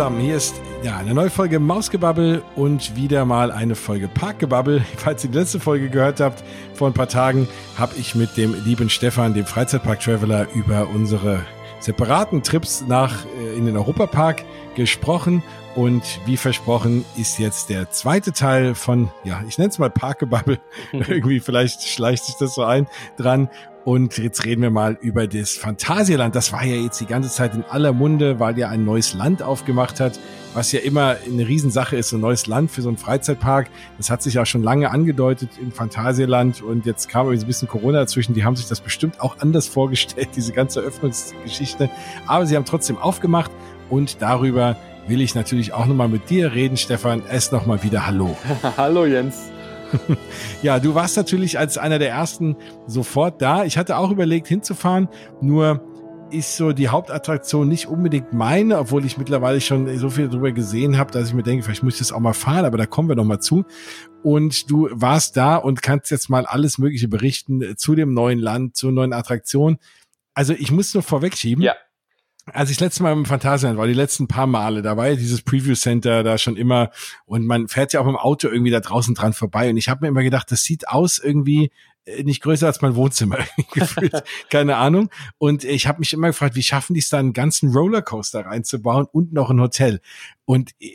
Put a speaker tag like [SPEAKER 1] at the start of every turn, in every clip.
[SPEAKER 1] zusammen, hier ist ja eine neue Folge Mausgebabbel und wieder mal eine Folge Parkgebabbel. Falls ihr die letzte Folge gehört habt, vor ein paar Tagen habe ich mit dem lieben Stefan, dem Freizeitpark-Traveler, über unsere separaten Trips nach äh, in den Europapark gesprochen und wie versprochen ist jetzt der zweite Teil von, ja, ich nenne es mal Parkgebabbel. Irgendwie vielleicht schleicht sich das so ein dran. Und jetzt reden wir mal über das Phantasialand. Das war ja jetzt die ganze Zeit in aller Munde, weil ja ein neues Land aufgemacht hat, was ja immer eine Riesensache ist, ein neues Land für so einen Freizeitpark. Das hat sich ja schon lange angedeutet im Phantasialand und jetzt kam irgendwie so ein bisschen Corona dazwischen. Die haben sich das bestimmt auch anders vorgestellt, diese ganze Öffnungsgeschichte. Aber sie haben trotzdem aufgemacht und darüber will ich natürlich auch nochmal mit dir reden, Stefan. Erst nochmal wieder Hallo.
[SPEAKER 2] Hallo Jens.
[SPEAKER 1] ja, du warst natürlich als einer der ersten sofort da. Ich hatte auch überlegt hinzufahren, nur ist so die Hauptattraktion nicht unbedingt meine, obwohl ich mittlerweile schon so viel darüber gesehen habe, dass ich mir denke, vielleicht muss ich das auch mal fahren, aber da kommen wir noch mal zu. Und du warst da und kannst jetzt mal alles Mögliche berichten zu dem neuen Land, zur neuen Attraktion. Also ich muss nur vorwegschieben. Ja als ich das letzte Mal im Phantasialand war, die letzten paar Male, da war ja dieses Preview Center da schon immer und man fährt ja auch im Auto irgendwie da draußen dran vorbei und ich habe mir immer gedacht, das sieht aus irgendwie äh, nicht größer als mein Wohnzimmer gefühlt, keine Ahnung. Und ich habe mich immer gefragt, wie schaffen die es da einen ganzen Rollercoaster reinzubauen und noch ein Hotel? Und äh,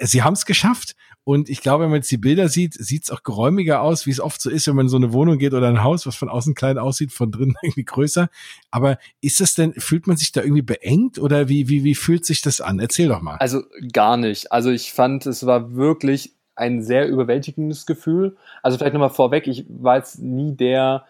[SPEAKER 1] sie haben es geschafft. Und ich glaube, wenn man jetzt die Bilder sieht, sieht es auch geräumiger aus, wie es oft so ist, wenn man in so eine Wohnung geht oder ein Haus, was von außen klein aussieht, von drinnen irgendwie größer. Aber ist das denn, fühlt man sich da irgendwie beengt oder wie, wie, wie fühlt sich das an? Erzähl doch mal.
[SPEAKER 2] Also gar nicht. Also ich fand, es war wirklich ein sehr überwältigendes Gefühl. Also vielleicht nochmal vorweg, ich war jetzt nie der,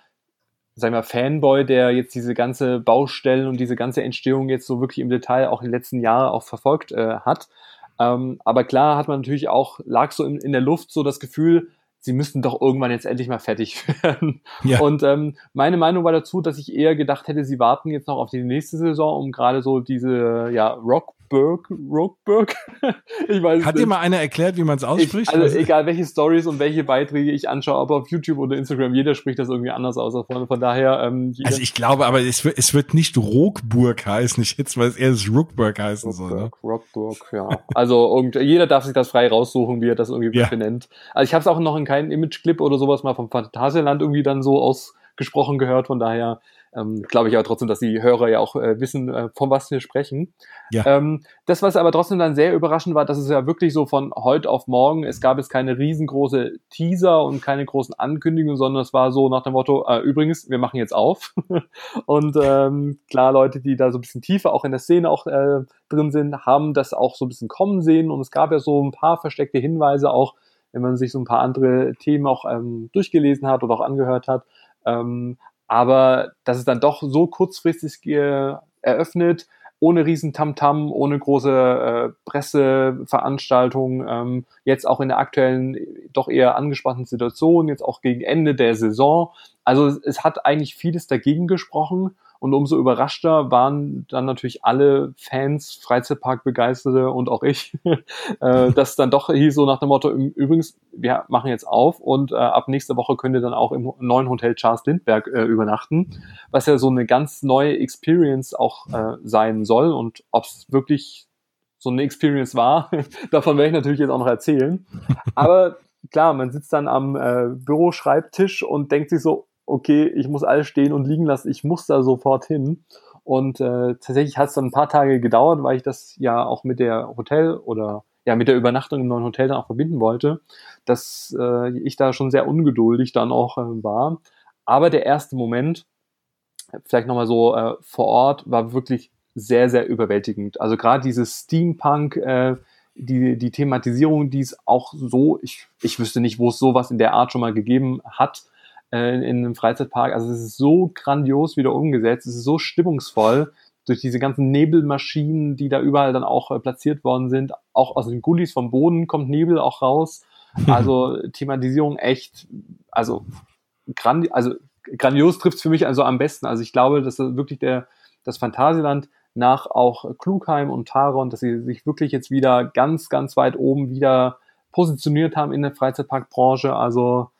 [SPEAKER 2] sagen wir, Fanboy, der jetzt diese ganze Baustellen und diese ganze Entstehung jetzt so wirklich im Detail auch in den letzten Jahren auch verfolgt äh, hat. Ähm, aber klar hat man natürlich auch, lag so in, in der Luft so das Gefühl, sie müssten doch irgendwann jetzt endlich mal fertig werden. Ja. Und ähm, meine Meinung war dazu, dass ich eher gedacht hätte, sie warten jetzt noch auf die nächste Saison, um gerade so diese ja, Rock Rockburg, Rockburg.
[SPEAKER 1] ich weiß Hat dir mal einer erklärt, wie man es ausspricht?
[SPEAKER 2] Ich, also egal, welche Stories und welche Beiträge ich anschaue, ob auf YouTube oder Instagram, jeder spricht das irgendwie anders aus. Von, von daher.
[SPEAKER 1] Ähm, also ich glaube, aber es wird, es wird nicht Rockburg heißen, ich jetzt, weil es eher das Rookburg heißen
[SPEAKER 2] Rockburg,
[SPEAKER 1] soll. Ne?
[SPEAKER 2] Rockburg, ja. Also irgend, jeder darf sich das frei raussuchen, wie er das irgendwie ja. benennt. Also ich habe es auch noch in keinem Image-Clip oder sowas mal vom Phantasialand irgendwie dann so ausgesprochen gehört. Von daher ähm, Glaube ich aber trotzdem, dass die Hörer ja auch äh, wissen, äh, von was wir sprechen. Ja. Ähm, das, was aber trotzdem dann sehr überraschend war, dass es ja wirklich so von heute auf morgen, es gab jetzt keine riesengroße Teaser und keine großen Ankündigungen, sondern es war so nach dem Motto, äh, übrigens, wir machen jetzt auf. und ähm, klar, Leute, die da so ein bisschen tiefer auch in der Szene auch äh, drin sind, haben das auch so ein bisschen kommen sehen und es gab ja so ein paar versteckte Hinweise auch, wenn man sich so ein paar andere Themen auch ähm, durchgelesen hat oder auch angehört hat. Ähm, aber dass es dann doch so kurzfristig äh, eröffnet, ohne riesen Tamtam, ohne große äh, Presseveranstaltungen, ähm, jetzt auch in der aktuellen, doch eher angespannten Situation, jetzt auch gegen Ende der Saison. Also es hat eigentlich vieles dagegen gesprochen und umso überraschter waren dann natürlich alle Fans, Freizeitpark-Begeisterte und auch ich, äh, dass dann doch hieß so nach dem Motto, übrigens, wir machen jetzt auf und äh, ab nächster Woche könnt ihr dann auch im neuen Hotel Charles Lindbergh äh, übernachten, was ja so eine ganz neue Experience auch äh, sein soll und ob es wirklich so eine Experience war, davon werde ich natürlich jetzt auch noch erzählen. Aber klar, man sitzt dann am äh, Büroschreibtisch und denkt sich so, okay, ich muss alles stehen und liegen lassen, ich muss da sofort hin. Und äh, tatsächlich hat es dann ein paar Tage gedauert, weil ich das ja auch mit der Hotel oder ja mit der Übernachtung im neuen Hotel dann auch verbinden wollte, dass äh, ich da schon sehr ungeduldig dann auch äh, war. Aber der erste Moment, vielleicht nochmal so äh, vor Ort, war wirklich sehr, sehr überwältigend. Also gerade dieses Steampunk, äh, die, die Thematisierung, die es auch so, ich, ich wüsste nicht, wo es sowas in der Art schon mal gegeben hat, äh, in einem Freizeitpark. Also es ist so grandios wieder umgesetzt, es ist so stimmungsvoll durch diese ganzen Nebelmaschinen, die da überall dann auch äh, platziert worden sind. Auch aus den Gullis vom Boden kommt Nebel auch raus. Also Thematisierung echt, also, grandi also grandios trifft es für mich also am besten. Also ich glaube, dass das wirklich der, das Phantasialand nach auch Klugheim und Taron, dass sie sich wirklich jetzt wieder ganz, ganz weit oben wieder positioniert haben in der Freizeitparkbranche. Also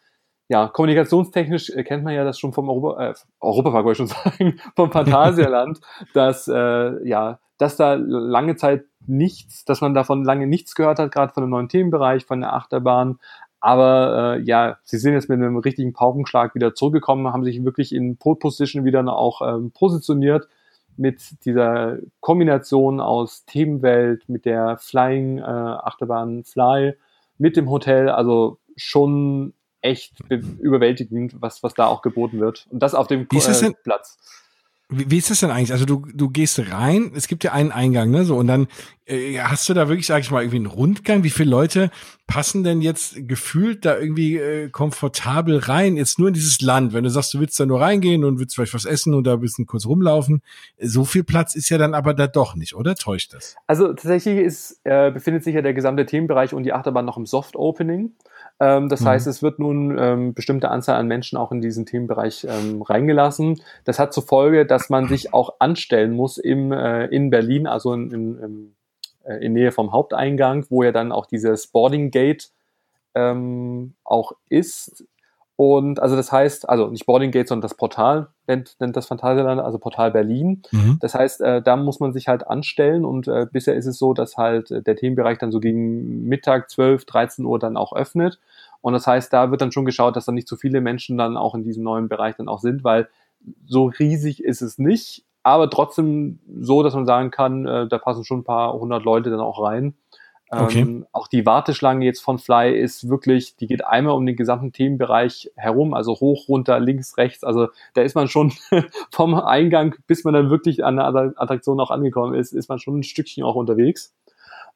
[SPEAKER 2] ja, kommunikationstechnisch äh, kennt man ja das schon vom Europa, äh, Europapark, wollte ich schon sagen, vom Phantasialand, dass, äh, ja, dass da lange Zeit nichts, dass man davon lange nichts gehört hat, gerade von dem neuen Themenbereich, von der Achterbahn. Aber äh, ja, sie sind jetzt mit einem richtigen Paukenschlag wieder zurückgekommen, haben sich wirklich in Pole Position wieder auch ähm, positioniert mit dieser Kombination aus Themenwelt, mit der Flying äh, Achterbahn Fly, mit dem Hotel, also schon echt überwältigend, was, was da auch geboten wird. Und das auf dem
[SPEAKER 1] äh, Platz. Wie, wie ist das denn eigentlich? Also du, du gehst rein, es gibt ja einen Eingang, ne? So, und dann hast du da wirklich, sag ich mal, irgendwie einen Rundgang? Wie viele Leute passen denn jetzt gefühlt da irgendwie äh, komfortabel rein? Jetzt nur in dieses Land, wenn du sagst, du willst da nur reingehen und willst vielleicht was essen und da ein bisschen kurz rumlaufen. So viel Platz ist ja dann aber da doch nicht, oder? Täuscht das?
[SPEAKER 2] Also tatsächlich ist, äh, befindet sich ja der gesamte Themenbereich und die Achterbahn noch im Soft Opening. Ähm, das mhm. heißt, es wird nun ähm, bestimmte Anzahl an Menschen auch in diesen Themenbereich ähm, reingelassen. Das hat zur Folge, dass man sich auch anstellen muss im, äh, in Berlin, also in, in, in, äh, in Nähe vom Haupteingang, wo ja dann auch dieses Boarding Gate ähm, auch ist. Und also das heißt, also nicht Boarding Gate, sondern das Portal nennt, nennt das Phantasialand, also Portal Berlin. Mhm. Das heißt, äh, da muss man sich halt anstellen und äh, bisher ist es so, dass halt äh, der Themenbereich dann so gegen Mittag 12, 13 Uhr dann auch öffnet. Und das heißt, da wird dann schon geschaut, dass dann nicht so viele Menschen dann auch in diesem neuen Bereich dann auch sind, weil so riesig ist es nicht, aber trotzdem so, dass man sagen kann, äh, da passen schon ein paar hundert Leute dann auch rein. Okay. Ähm, auch die Warteschlange jetzt von Fly ist wirklich, die geht einmal um den gesamten Themenbereich herum, also hoch, runter, links, rechts. Also da ist man schon vom Eingang, bis man dann wirklich an der Attraktion auch angekommen ist, ist man schon ein Stückchen auch unterwegs.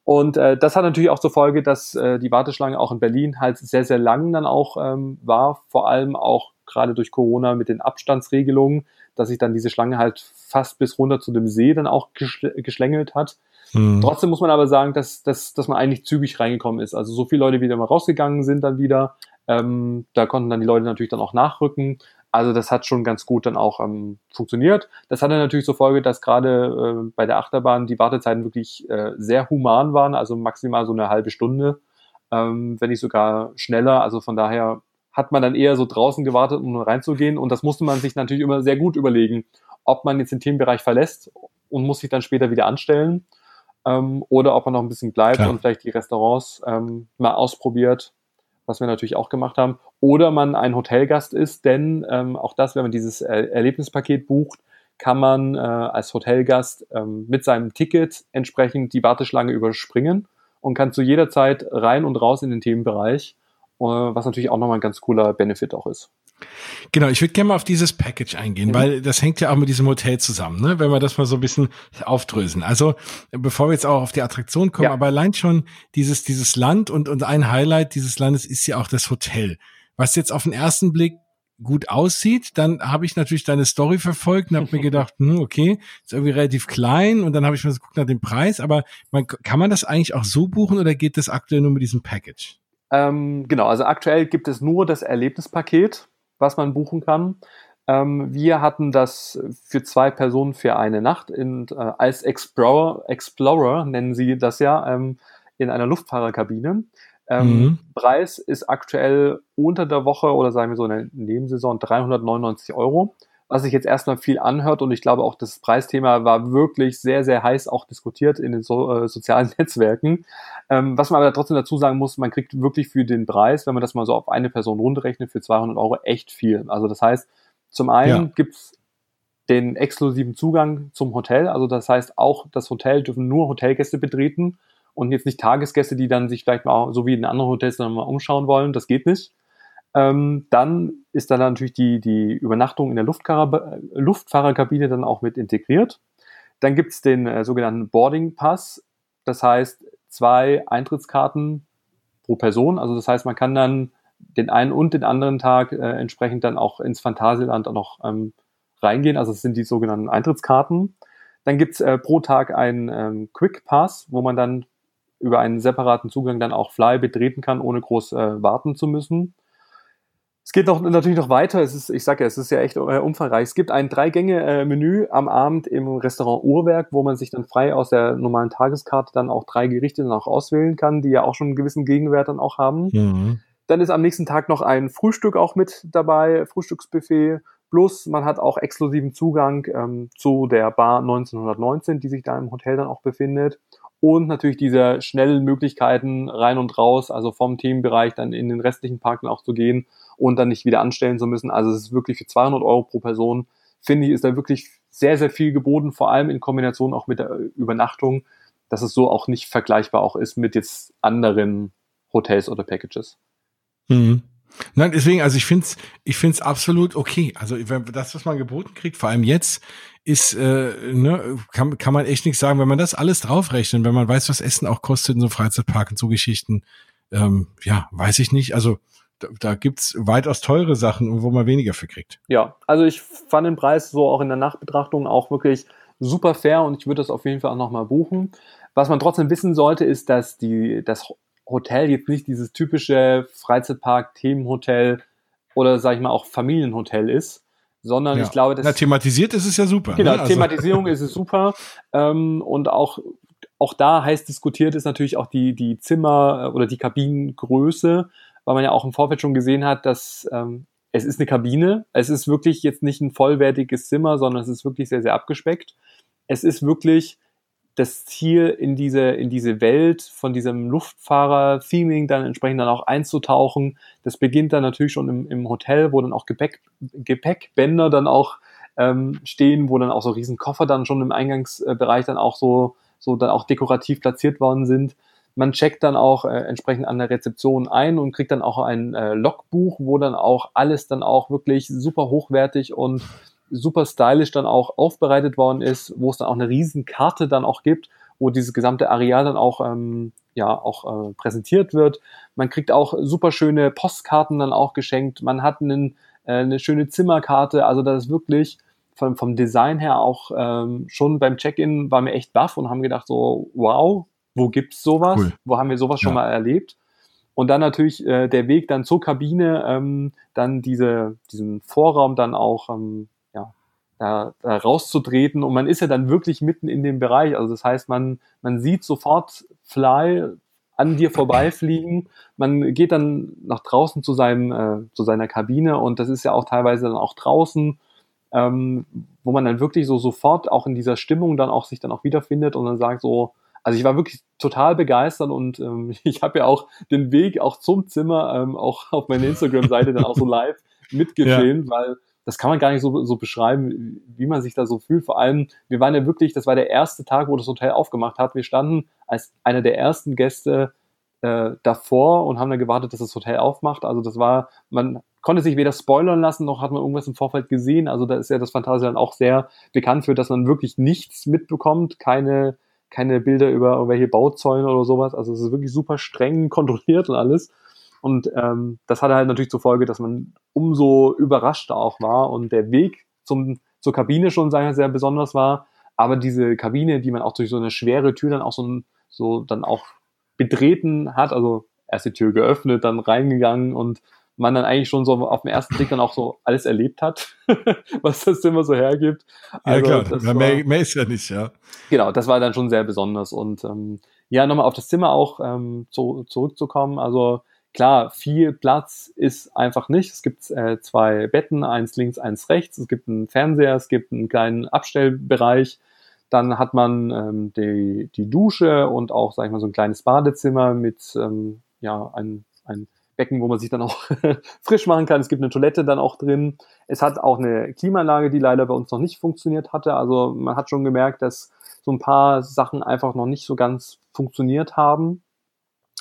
[SPEAKER 2] Und äh, das hat natürlich auch zur Folge, dass äh, die Warteschlange auch in Berlin halt sehr, sehr lang dann auch ähm, war, vor allem auch gerade durch Corona mit den Abstandsregelungen, dass sich dann diese Schlange halt fast bis runter zu dem See dann auch geschlängelt hat. Mhm. Trotzdem muss man aber sagen, dass, dass, dass man eigentlich zügig reingekommen ist. Also so viele Leute wieder mal rausgegangen sind dann wieder. Ähm, da konnten dann die Leute natürlich dann auch nachrücken. Also das hat schon ganz gut dann auch ähm, funktioniert. Das hatte natürlich zur Folge, dass gerade äh, bei der Achterbahn die Wartezeiten wirklich äh, sehr human waren, also maximal so eine halbe Stunde, ähm, wenn nicht sogar schneller. Also von daher hat man dann eher so draußen gewartet, um reinzugehen. Und das musste man sich natürlich immer sehr gut überlegen, ob man jetzt den Themenbereich verlässt und muss sich dann später wieder anstellen ähm, oder ob man noch ein bisschen bleibt Klar. und vielleicht die Restaurants ähm, mal ausprobiert, was wir natürlich auch gemacht haben. Oder man ein Hotelgast ist, denn ähm, auch das, wenn man dieses er Erlebnispaket bucht, kann man äh, als Hotelgast ähm, mit seinem Ticket entsprechend die Warteschlange überspringen und kann zu jeder Zeit rein und raus in den Themenbereich, äh, was natürlich auch nochmal ein ganz cooler Benefit auch ist.
[SPEAKER 1] Genau, ich würde gerne mal auf dieses Package eingehen, mhm. weil das hängt ja auch mit diesem Hotel zusammen, ne? wenn wir das mal so ein bisschen aufdröseln. Also, bevor wir jetzt auch auf die Attraktion kommen, ja. aber allein schon dieses, dieses Land und, und ein Highlight dieses Landes ist ja auch das Hotel. Was jetzt auf den ersten Blick gut aussieht, dann habe ich natürlich deine Story verfolgt und habe mir gedacht, hm, okay, ist irgendwie relativ klein und dann habe ich mal geguckt nach dem Preis, aber man, kann man das eigentlich auch so buchen oder geht das aktuell nur mit diesem Package?
[SPEAKER 2] Ähm, genau, also aktuell gibt es nur das Erlebnispaket was man buchen kann. Ähm, wir hatten das für zwei Personen für eine Nacht in, äh, als Explorer, Explorer nennen sie das ja, ähm, in einer Luftfahrerkabine. Ähm, mhm. Preis ist aktuell unter der Woche oder sagen wir so in der Nebensaison 399 Euro was sich jetzt erstmal viel anhört und ich glaube auch das Preisthema war wirklich sehr, sehr heiß auch diskutiert in den so, äh, sozialen Netzwerken. Ähm, was man aber trotzdem dazu sagen muss, man kriegt wirklich für den Preis, wenn man das mal so auf eine Person runterrechnet, für 200 Euro echt viel. Also das heißt, zum einen ja. gibt's den exklusiven Zugang zum Hotel, also das heißt auch das Hotel dürfen nur Hotelgäste betreten und jetzt nicht Tagesgäste, die dann sich vielleicht mal so wie in anderen Hotels dann mal umschauen wollen, das geht nicht. Ähm, dann ist da natürlich die, die Übernachtung in der Luftfahrer, Luftfahrerkabine dann auch mit integriert. Dann gibt es den äh, sogenannten Boarding Pass. Das heißt, zwei Eintrittskarten pro Person. Also das heißt, man kann dann den einen und den anderen Tag äh, entsprechend dann auch ins Phantasialand auch noch ähm, reingehen. Also das sind die sogenannten Eintrittskarten. Dann gibt's äh, pro Tag einen ähm, Quick Pass, wo man dann über einen separaten Zugang dann auch Fly betreten kann, ohne groß äh, warten zu müssen. Es geht noch, natürlich noch weiter. Es ist, ich sage ja, es ist ja echt äh, umfangreich. Es gibt ein Drei-Gänge-Menü am Abend im Restaurant Uhrwerk, wo man sich dann frei aus der normalen Tageskarte dann auch drei Gerichte dann auch auswählen kann, die ja auch schon einen gewissen Gegenwert dann auch haben. Mhm. Dann ist am nächsten Tag noch ein Frühstück auch mit dabei, Frühstücksbuffet. Plus man hat auch exklusiven Zugang ähm, zu der Bar 1919, die sich da im Hotel dann auch befindet. und natürlich diese schnellen Möglichkeiten rein und raus, also vom Themenbereich dann in den restlichen Park dann auch zu gehen und dann nicht wieder anstellen zu müssen. Also es ist wirklich für 200 Euro pro Person, finde ich, ist da wirklich sehr, sehr viel geboten, vor allem in Kombination auch mit der Übernachtung, dass es so auch nicht vergleichbar auch ist mit jetzt anderen Hotels oder Packages.
[SPEAKER 1] Mhm. Nein, deswegen, also ich finde es ich find's absolut okay. Also wenn das, was man geboten kriegt, vor allem jetzt, ist, äh, ne, kann, kann man echt nichts sagen, wenn man das alles draufrechnet, wenn man weiß, was Essen auch kostet in so Freizeitpark und so Geschichten, ähm, ja, weiß ich nicht. Also da, da gibt's weitaus teure Sachen, wo man weniger für kriegt.
[SPEAKER 2] Ja, also ich fand den Preis so auch in der Nachbetrachtung auch wirklich super fair und ich würde das auf jeden Fall auch nochmal buchen. Was man trotzdem wissen sollte, ist, dass die, das Hotel jetzt nicht dieses typische Freizeitpark-Themenhotel oder sag ich mal auch Familienhotel ist, sondern ja. ich glaube,
[SPEAKER 1] dass. Na, thematisiert ist es ja super.
[SPEAKER 2] Genau, ne? also. Thematisierung ist es super. Ähm, und auch, auch da heiß diskutiert ist natürlich auch die, die Zimmer- äh, oder die Kabinengröße, weil man ja auch im Vorfeld schon gesehen hat, dass ähm, es ist eine Kabine. Es ist wirklich jetzt nicht ein vollwertiges Zimmer, sondern es ist wirklich sehr, sehr abgespeckt. Es ist wirklich das Ziel, in diese, in diese Welt von diesem Luftfahrer-Theming dann entsprechend dann auch einzutauchen. Das beginnt dann natürlich schon im, im Hotel, wo dann auch Gepäck, Gepäckbänder dann auch ähm, stehen, wo dann auch so riesen Koffer dann schon im Eingangsbereich dann auch so, so dann auch dekorativ platziert worden sind. Man checkt dann auch äh, entsprechend an der Rezeption ein und kriegt dann auch ein äh, Logbuch, wo dann auch alles dann auch wirklich super hochwertig und super stylisch dann auch aufbereitet worden ist, wo es dann auch eine riesen Karte dann auch gibt, wo dieses gesamte Areal dann auch ähm, ja auch äh, präsentiert wird. Man kriegt auch super schöne Postkarten dann auch geschenkt. Man hat einen, äh, eine schöne Zimmerkarte. Also das ist wirklich vom, vom Design her auch ähm, schon beim Check-in war mir echt baff und haben gedacht so wow, wo gibt's sowas? Cool. Wo haben wir sowas ja. schon mal erlebt? Und dann natürlich äh, der Weg dann zur Kabine, ähm, dann diese, diesen Vorraum dann auch ähm, da, da rauszutreten und man ist ja dann wirklich mitten in dem Bereich. Also das heißt, man, man sieht sofort Fly an dir vorbeifliegen. Man geht dann nach draußen zu, seinem, äh, zu seiner Kabine und das ist ja auch teilweise dann auch draußen, ähm, wo man dann wirklich so sofort auch in dieser Stimmung dann auch sich dann auch wiederfindet und dann sagt so, also ich war wirklich total begeistert und ähm, ich habe ja auch den Weg auch zum Zimmer ähm, auch auf meiner Instagram-Seite dann auch so live mitgefilmt, ja. weil das kann man gar nicht so, so beschreiben, wie man sich da so fühlt. Vor allem, wir waren ja wirklich, das war der erste Tag, wo das Hotel aufgemacht hat. Wir standen als einer der ersten Gäste äh, davor und haben dann gewartet, dass das Hotel aufmacht. Also das war, man konnte sich weder spoilern lassen, noch hat man irgendwas im Vorfeld gesehen. Also da ist ja das Phantasialand auch sehr bekannt für, dass man wirklich nichts mitbekommt, keine, keine Bilder über irgendwelche Bauzäune oder sowas. Also es ist wirklich super streng kontrolliert und alles. Und ähm, das hatte halt natürlich zur Folge, dass man umso überraschter auch war und der Weg zum, zur Kabine schon sehr, sehr besonders war. Aber diese Kabine, die man auch durch so eine schwere Tür dann auch so, so dann auch betreten hat, also erst die Tür geöffnet, dann reingegangen und man dann eigentlich schon so auf den ersten Blick dann auch so alles erlebt hat, was das Zimmer so hergibt.
[SPEAKER 1] Also ja klar, mehr, war, mehr ist ja nicht, ja.
[SPEAKER 2] Genau, das war dann schon sehr besonders. Und ähm, ja, nochmal auf das Zimmer auch ähm, zu, zurückzukommen. Also Klar, viel Platz ist einfach nicht. Es gibt äh, zwei Betten, eins links, eins rechts. Es gibt einen Fernseher, es gibt einen kleinen Abstellbereich. Dann hat man ähm, die, die Dusche und auch, sag ich mal, so ein kleines Badezimmer mit ähm, ja, ein, ein Becken, wo man sich dann auch frisch machen kann. Es gibt eine Toilette dann auch drin. Es hat auch eine Klimaanlage, die leider bei uns noch nicht funktioniert hatte. Also man hat schon gemerkt, dass so ein paar Sachen einfach noch nicht so ganz funktioniert haben.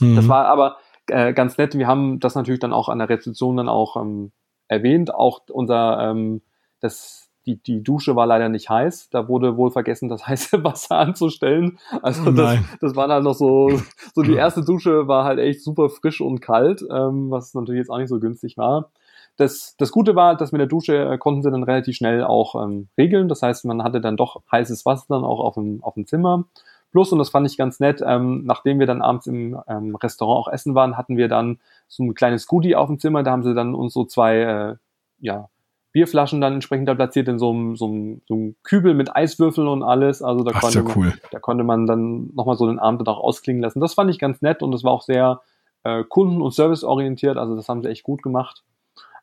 [SPEAKER 2] Mhm. Das war aber äh, ganz nett. Wir haben das natürlich dann auch an der Rezeption dann auch ähm, erwähnt. Auch unser, ähm, das, die, die Dusche war leider nicht heiß. Da wurde wohl vergessen, das heiße Wasser anzustellen. Also das, das war dann noch so, so die erste Dusche war halt echt super frisch und kalt, ähm, was natürlich jetzt auch nicht so günstig war. Das, das Gute war, dass mit der Dusche äh, konnten sie dann relativ schnell auch ähm, regeln. Das heißt, man hatte dann doch heißes Wasser dann auch auf dem, auf dem Zimmer. Plus, und das fand ich ganz nett, ähm, nachdem wir dann abends im ähm, Restaurant auch essen waren, hatten wir dann so ein kleines Goodie auf dem Zimmer. Da haben sie dann uns so zwei äh, ja, Bierflaschen dann entsprechend da platziert in so einem, so einem, so einem Kübel mit Eiswürfeln und alles. Also da, Ach, konnte, man, cool. da konnte man dann nochmal so den Abend dann auch ausklingen lassen. Das fand ich ganz nett und das war auch sehr äh, kunden- und serviceorientiert. Also das haben sie echt gut gemacht.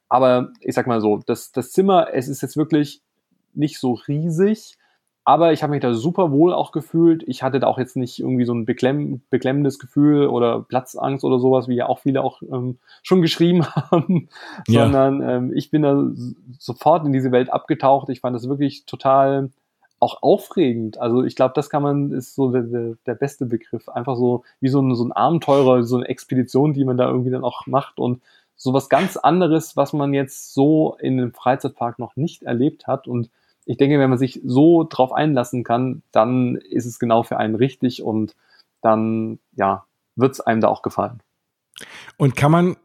[SPEAKER 2] Aber ich sag mal so, das, das Zimmer, es ist jetzt wirklich nicht so riesig, aber ich habe mich da super wohl auch gefühlt. Ich hatte da auch jetzt nicht irgendwie so ein beklemm, beklemmendes Gefühl oder Platzangst oder sowas, wie ja auch viele auch ähm, schon geschrieben haben, ja. sondern ähm, ich bin da sofort in diese Welt abgetaucht. Ich fand das wirklich total auch aufregend. Also ich glaube, das kann man, ist so der, der, der beste Begriff. Einfach so wie so ein, so ein Abenteurer, so eine Expedition, die man da irgendwie dann auch macht und so was ganz anderes, was man jetzt so in einem Freizeitpark noch nicht erlebt hat. Und ich denke, wenn man sich so drauf einlassen kann, dann ist es genau für einen richtig und dann, ja, wird es einem da auch gefallen.
[SPEAKER 1] Und kann man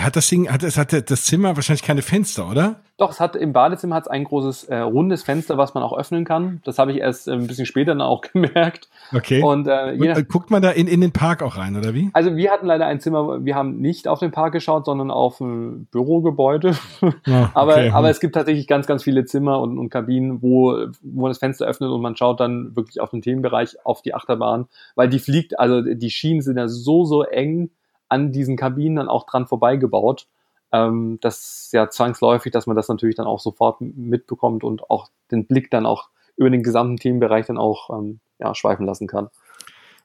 [SPEAKER 1] hat das Ding, hat es hat das Zimmer wahrscheinlich keine Fenster, oder?
[SPEAKER 2] Doch, es hat im Badezimmer hat es ein großes äh, rundes Fenster, was man auch öffnen kann. Das habe ich erst äh, ein bisschen später dann auch gemerkt.
[SPEAKER 1] Okay. Und, äh, Und äh, guckt man da in, in den Park auch rein, oder wie?
[SPEAKER 2] Also wir hatten leider ein Zimmer, wir haben nicht auf den Park geschaut, sondern auf ein Bürogebäude. Oh, aber, okay. aber es gibt tatsächlich ganz, ganz viele Zimmer und, und Kabinen, wo, wo man das Fenster öffnet und man schaut dann wirklich auf den Themenbereich, auf die Achterbahn, weil die fliegt, also die Schienen sind ja so, so eng an diesen Kabinen dann auch dran vorbeigebaut. Ähm, das ist ja zwangsläufig, dass man das natürlich dann auch sofort mitbekommt und auch den Blick dann auch über den gesamten Themenbereich dann auch ähm, ja, schweifen lassen kann.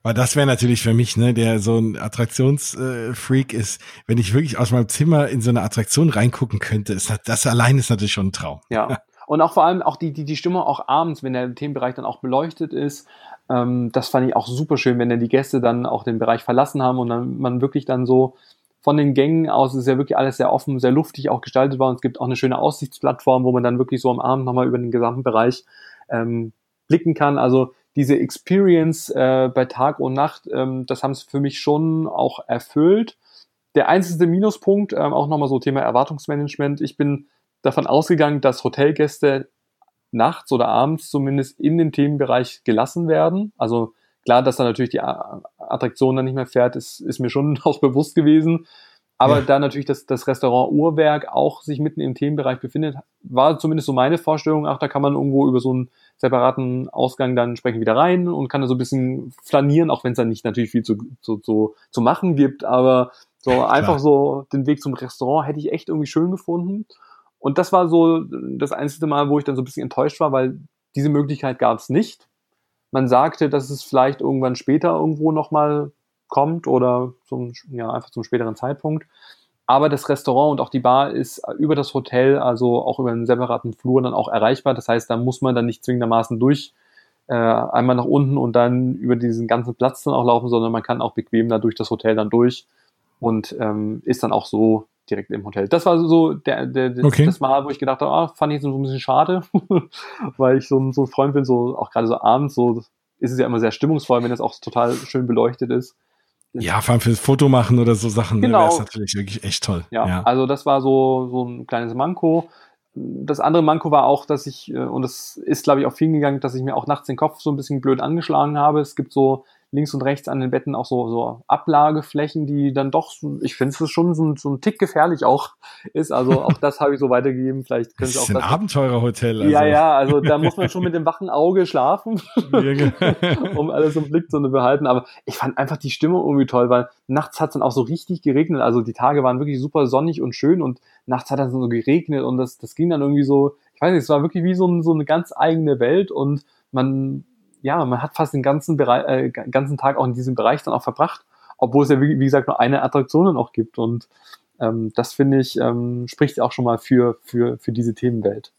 [SPEAKER 1] Aber das wäre natürlich für mich, ne, der so ein Attraktionsfreak äh, ist, wenn ich wirklich aus meinem Zimmer in so eine Attraktion reingucken könnte, ist das, das allein ist natürlich schon ein Traum.
[SPEAKER 2] Ja. Und auch vor allem auch die, die, die Stimmung auch abends, wenn der Themenbereich dann auch beleuchtet ist, ähm, das fand ich auch super schön, wenn dann die Gäste dann auch den Bereich verlassen haben und dann man wirklich dann so von den Gängen aus ist ja wirklich alles sehr offen, sehr luftig auch gestaltet war und es gibt auch eine schöne Aussichtsplattform, wo man dann wirklich so am Abend nochmal über den gesamten Bereich ähm, blicken kann. Also diese Experience äh, bei Tag und Nacht, ähm, das haben es für mich schon auch erfüllt. Der einzige Minuspunkt, ähm, auch nochmal so Thema Erwartungsmanagement. Ich bin davon ausgegangen, dass Hotelgäste nachts oder abends zumindest in den Themenbereich gelassen werden. Also klar, dass da natürlich die Attraktion dann nicht mehr fährt, ist, ist mir schon auch bewusst gewesen. Aber ja. da natürlich das, das Restaurant Uhrwerk auch sich mitten im Themenbereich befindet, war zumindest so meine Vorstellung, ach, da kann man irgendwo über so einen separaten Ausgang dann entsprechend wieder rein und kann da so ein bisschen flanieren, auch wenn es dann nicht natürlich viel zu, zu, zu, zu machen gibt, aber so ja, einfach so den Weg zum Restaurant hätte ich echt irgendwie schön gefunden. Und das war so das einzige Mal, wo ich dann so ein bisschen enttäuscht war, weil diese Möglichkeit gab es nicht. Man sagte, dass es vielleicht irgendwann später irgendwo nochmal kommt oder zum, ja, einfach zum späteren Zeitpunkt. Aber das Restaurant und auch die Bar ist über das Hotel, also auch über einen separaten Flur dann auch erreichbar. Das heißt, da muss man dann nicht zwingendermaßen durch äh, einmal nach unten und dann über diesen ganzen Platz dann auch laufen, sondern man kann auch bequem da durch das Hotel dann durch und ähm, ist dann auch so direkt im Hotel. Das war so der, der, okay. das Mal, wo ich gedacht habe, ah, fand ich so ein bisschen schade, weil ich so, so ein Freund bin, so auch gerade so abends, so ist es ja immer sehr stimmungsvoll, wenn es auch total schön beleuchtet ist.
[SPEAKER 1] Ja, vor allem fürs Foto machen oder so Sachen, ne, genau. wäre es natürlich wirklich echt toll.
[SPEAKER 2] Ja, ja, also das war so, so ein kleines Manko. Das andere Manko war auch, dass ich, äh, und das ist, glaube ich, auch vielen gegangen, dass ich mir auch nachts den Kopf so ein bisschen blöd angeschlagen habe. Es gibt so links und rechts an den Betten auch so, so Ablageflächen, die dann doch, ich finde es schon so, so ein Tick gefährlich auch ist. Also auch das habe ich so weitergegeben. Vielleicht können Sie auch
[SPEAKER 1] das. Ist ein Abenteurerhotel.
[SPEAKER 2] Also. Ja, ja, also da muss man schon mit dem wachen Auge schlafen, genau. um alles im Blick zu behalten. Aber ich fand einfach die Stimmung irgendwie toll, weil nachts hat es dann auch so richtig geregnet. Also die Tage waren wirklich super sonnig und schön und nachts hat es dann so geregnet und das, das ging dann irgendwie so, ich weiß nicht, es war wirklich wie so, so eine ganz eigene Welt und man ja, man hat fast den ganzen, Bereich, äh, ganzen Tag auch in diesem Bereich dann auch verbracht, obwohl es ja, wie, wie gesagt, nur eine Attraktion dann auch gibt. Und ähm, das finde ich, ähm, spricht auch schon mal für, für, für diese Themenwelt.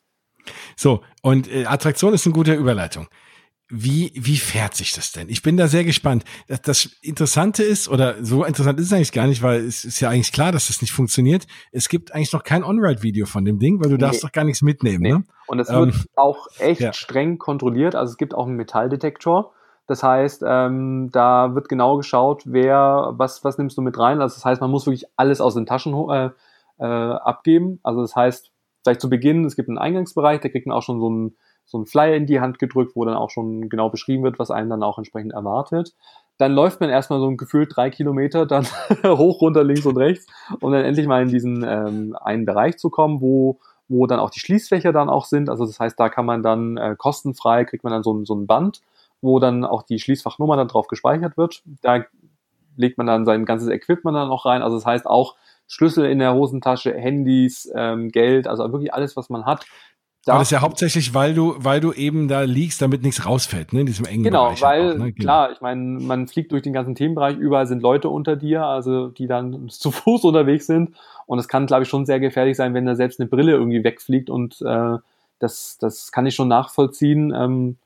[SPEAKER 1] So, und äh, Attraktion ist eine gute Überleitung. Wie, wie fährt sich das denn? Ich bin da sehr gespannt. Das, das Interessante ist, oder so interessant ist es eigentlich gar nicht, weil es ist ja eigentlich klar, dass das nicht funktioniert. Es gibt eigentlich noch kein On-Ride-Video von dem Ding, weil du nee. darfst doch gar nichts mitnehmen. Nee. Ne?
[SPEAKER 2] Und es ähm, wird auch echt ja. streng kontrolliert. Also es gibt auch einen Metalldetektor. Das heißt, ähm, da wird genau geschaut, wer, was, was nimmst du mit rein. Also das heißt, man muss wirklich alles aus den Taschen äh, äh, abgeben. Also das heißt, vielleicht zu Beginn, es gibt einen Eingangsbereich, da kriegt man auch schon so einen so ein Flyer in die Hand gedrückt, wo dann auch schon genau beschrieben wird, was einen dann auch entsprechend erwartet. Dann läuft man erstmal so ein gefühlt drei Kilometer dann hoch, runter, links und rechts, um dann endlich mal in diesen ähm, einen Bereich zu kommen, wo wo dann auch die Schließfächer dann auch sind. Also das heißt, da kann man dann äh, kostenfrei, kriegt man dann so, so ein Band, wo dann auch die Schließfachnummer dann drauf gespeichert wird. Da legt man dann sein ganzes Equipment dann auch rein. Also das heißt auch Schlüssel in der Hosentasche, Handys, ähm, Geld, also wirklich alles, was man hat,
[SPEAKER 1] da Aber das ist ja hauptsächlich, weil du, weil du eben da liegst, damit nichts rausfällt, ne, in diesem engen
[SPEAKER 2] genau,
[SPEAKER 1] Bereich.
[SPEAKER 2] Weil, auch, ne? Genau, klar, ich meine, man fliegt durch den ganzen Themenbereich, überall sind Leute unter dir, also die dann zu Fuß unterwegs sind. Und es kann, glaube ich, schon sehr gefährlich sein, wenn da selbst eine Brille irgendwie wegfliegt. Und äh, das, das kann ich schon nachvollziehen. Ähm,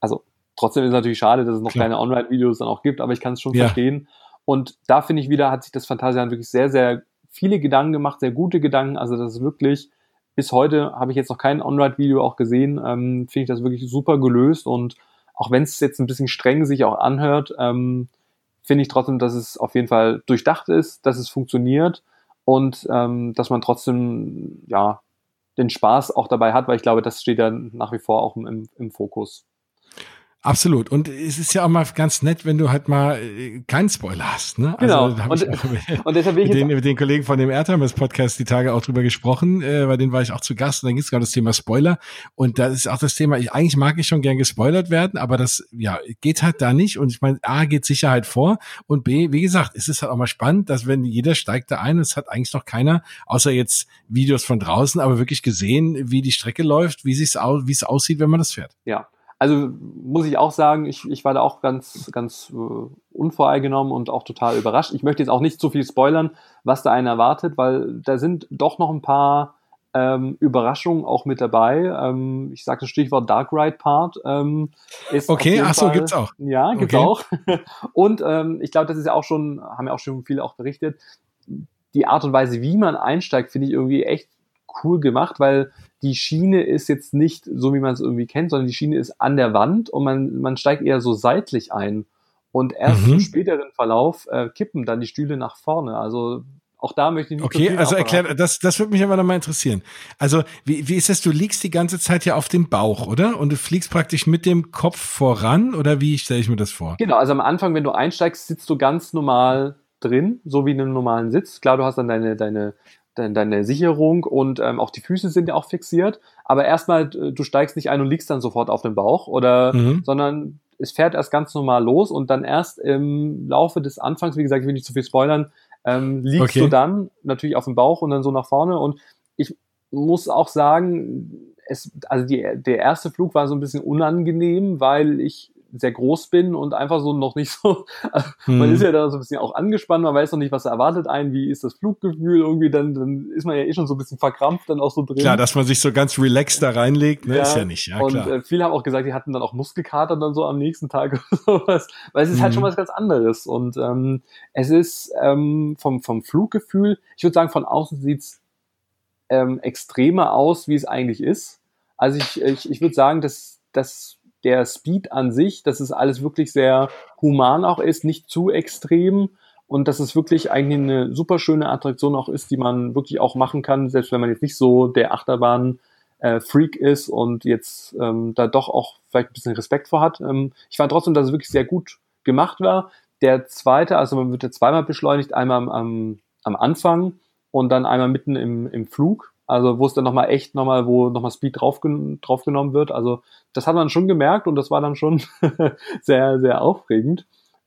[SPEAKER 2] also trotzdem ist es natürlich schade, dass es noch klar. kleine On-Ride-Videos dann auch gibt, aber ich kann es schon ja. verstehen. Und da finde ich wieder, hat sich das Phantasialand wirklich sehr, sehr viele Gedanken gemacht, sehr gute Gedanken. Also das ist wirklich bis heute habe ich jetzt noch kein On-Ride-Video auch gesehen. Ähm, Finde ich das wirklich super gelöst und auch wenn es jetzt ein bisschen streng sich auch anhört, ähm, finde ich trotzdem, dass es auf jeden Fall durchdacht ist, dass es funktioniert und ähm, dass man trotzdem ja den Spaß auch dabei hat, weil ich glaube, das steht ja nach wie vor auch im, im Fokus.
[SPEAKER 1] Absolut. Und es ist ja auch mal ganz nett, wenn du halt mal äh, keinen Spoiler hast. Ne?
[SPEAKER 2] Genau.
[SPEAKER 1] Also, und, ich und deshalb will ich mit, den, mit den Kollegen von dem Airtimers Podcast die Tage auch drüber gesprochen, äh, bei denen war ich auch zu Gast und dann ging es gerade das Thema Spoiler. Und da ist auch das Thema, ich, eigentlich mag ich schon gern gespoilert werden, aber das ja geht halt da nicht. Und ich meine, A geht Sicherheit vor und B, wie gesagt, es ist halt auch mal spannend, dass wenn jeder steigt da ein, es hat eigentlich noch keiner, außer jetzt Videos von draußen, aber wirklich gesehen, wie die Strecke läuft, wie es wie es aussieht, wenn man das fährt.
[SPEAKER 2] Ja, also muss ich auch sagen, ich, ich war da auch ganz, ganz äh, unvoreingenommen und auch total überrascht. Ich möchte jetzt auch nicht zu viel spoilern, was da einen erwartet, weil da sind doch noch ein paar ähm, Überraschungen auch mit dabei. Ähm, ich sage das Stichwort Dark Ride Part. Ähm,
[SPEAKER 1] ist okay, ach so, Fall, gibt's auch.
[SPEAKER 2] Ja, gibt's okay. auch. und ähm, ich glaube, das ist ja auch schon, haben ja auch schon viele auch berichtet. Die Art und Weise, wie man einsteigt, finde ich irgendwie echt cool gemacht, weil die Schiene ist jetzt nicht so, wie man es irgendwie kennt, sondern die Schiene ist an der Wand und man, man steigt eher so seitlich ein. Und erst mhm. im späteren Verlauf äh, kippen dann die Stühle nach vorne. Also auch da möchte ich
[SPEAKER 1] nicht Okay, also erklär, das, das würde mich aber noch mal interessieren. Also, wie, wie ist es, du liegst die ganze Zeit ja auf dem Bauch, oder? Und du fliegst praktisch mit dem Kopf voran, oder wie stelle ich mir das vor?
[SPEAKER 2] Genau, also am Anfang, wenn du einsteigst, sitzt du ganz normal drin, so wie in einem normalen Sitz. Klar, du hast dann deine, deine deine Sicherung und ähm, auch die Füße sind ja auch fixiert. Aber erstmal, du steigst nicht ein und liegst dann sofort auf dem Bauch oder, mhm. sondern es fährt erst ganz normal los und dann erst im Laufe des Anfangs, wie gesagt, ich will nicht zu viel spoilern, ähm, liegst okay. du dann natürlich auf dem Bauch und dann so nach vorne und ich muss auch sagen, es, also die, der erste Flug war so ein bisschen unangenehm, weil ich sehr groß bin und einfach so noch nicht so, also hm. man ist ja da so ein bisschen auch angespannt, man weiß noch nicht, was erwartet einen, wie ist das Fluggefühl irgendwie, dann, dann ist man ja eh schon so ein bisschen verkrampft dann auch so drin.
[SPEAKER 1] Klar, dass man sich so ganz relaxed da reinlegt, ne, ja, ist ja nicht, ja
[SPEAKER 2] und, klar. Und äh, viele haben auch gesagt, die hatten dann auch Muskelkater dann so am nächsten Tag oder sowas, weil es ist hm. halt schon mhm. was ganz anderes und ähm, es ist ähm, vom, vom Fluggefühl, ich würde sagen, von außen sieht's ähm, extremer aus, wie es eigentlich ist. Also ich, ich, ich würde sagen, dass das der Speed an sich, dass es alles wirklich sehr human auch ist, nicht zu extrem und dass es wirklich eigentlich eine super schöne Attraktion auch ist, die man wirklich auch machen kann, selbst wenn man jetzt nicht so der Achterbahn äh, Freak ist und jetzt ähm, da doch auch vielleicht ein bisschen Respekt vor hat. Ähm, ich fand trotzdem, dass es wirklich sehr gut gemacht war. Der zweite, also man wird ja zweimal beschleunigt, einmal am, am Anfang und dann einmal mitten im, im Flug. Also wo es dann nochmal echt nochmal, wo nochmal Speed draufgen draufgenommen wird. Also das hat man schon gemerkt und das war dann schon sehr, sehr aufregend.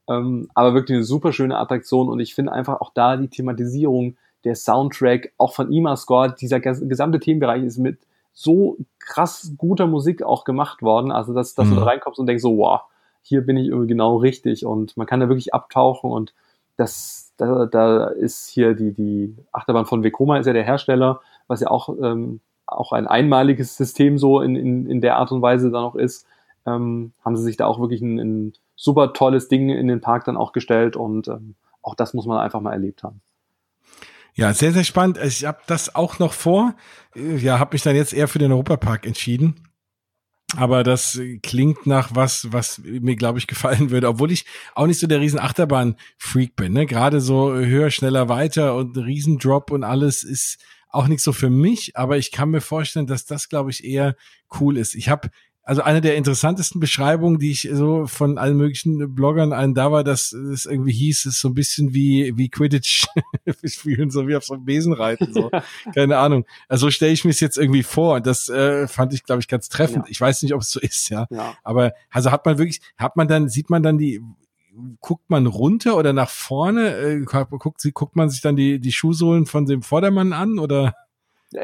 [SPEAKER 2] Ähm, aber wirklich eine super schöne Attraktion und ich finde einfach auch da die Thematisierung, der Soundtrack, auch von IMA-Score, dieser gesamte Themenbereich ist mit so krass guter Musik auch gemacht worden. Also dass, dass mhm. du da reinkommst und denkst so, wow, hier bin ich irgendwie genau richtig und man kann da wirklich abtauchen und das, da, da ist hier die, die Achterbahn von Vekoma ist ja der Hersteller was ja auch, ähm, auch ein einmaliges System so in, in, in der Art und Weise dann auch ist, ähm, haben sie sich da auch wirklich ein, ein super tolles Ding in den Park dann auch gestellt und ähm, auch das muss man einfach mal erlebt haben.
[SPEAKER 1] Ja, sehr, sehr spannend. Ich habe das auch noch vor. Ja, habe mich dann jetzt eher für den Europapark entschieden. Aber das klingt nach was, was mir, glaube ich, gefallen würde, obwohl ich auch nicht so der riesen Achterbahn-Freak bin. Ne? Gerade so höher, schneller, weiter und Riesendrop und alles ist auch nicht so für mich, aber ich kann mir vorstellen, dass das, glaube ich, eher cool ist. Ich habe also eine der interessantesten Beschreibungen, die ich so von allen möglichen Bloggern einen da war, dass es irgendwie hieß, es ist so ein bisschen wie wie Quidditch spielen, so wie auf so einem Besen reiten, so keine Ahnung. Also stelle ich mir es jetzt irgendwie vor und das äh, fand ich, glaube ich, ganz treffend. Ja. Ich weiß nicht, ob es so ist, ja. ja. Aber also hat man wirklich, hat man dann, sieht man dann die guckt man runter oder nach vorne? Äh, guckt, guckt man sich dann die, die Schuhsohlen von dem Vordermann an oder?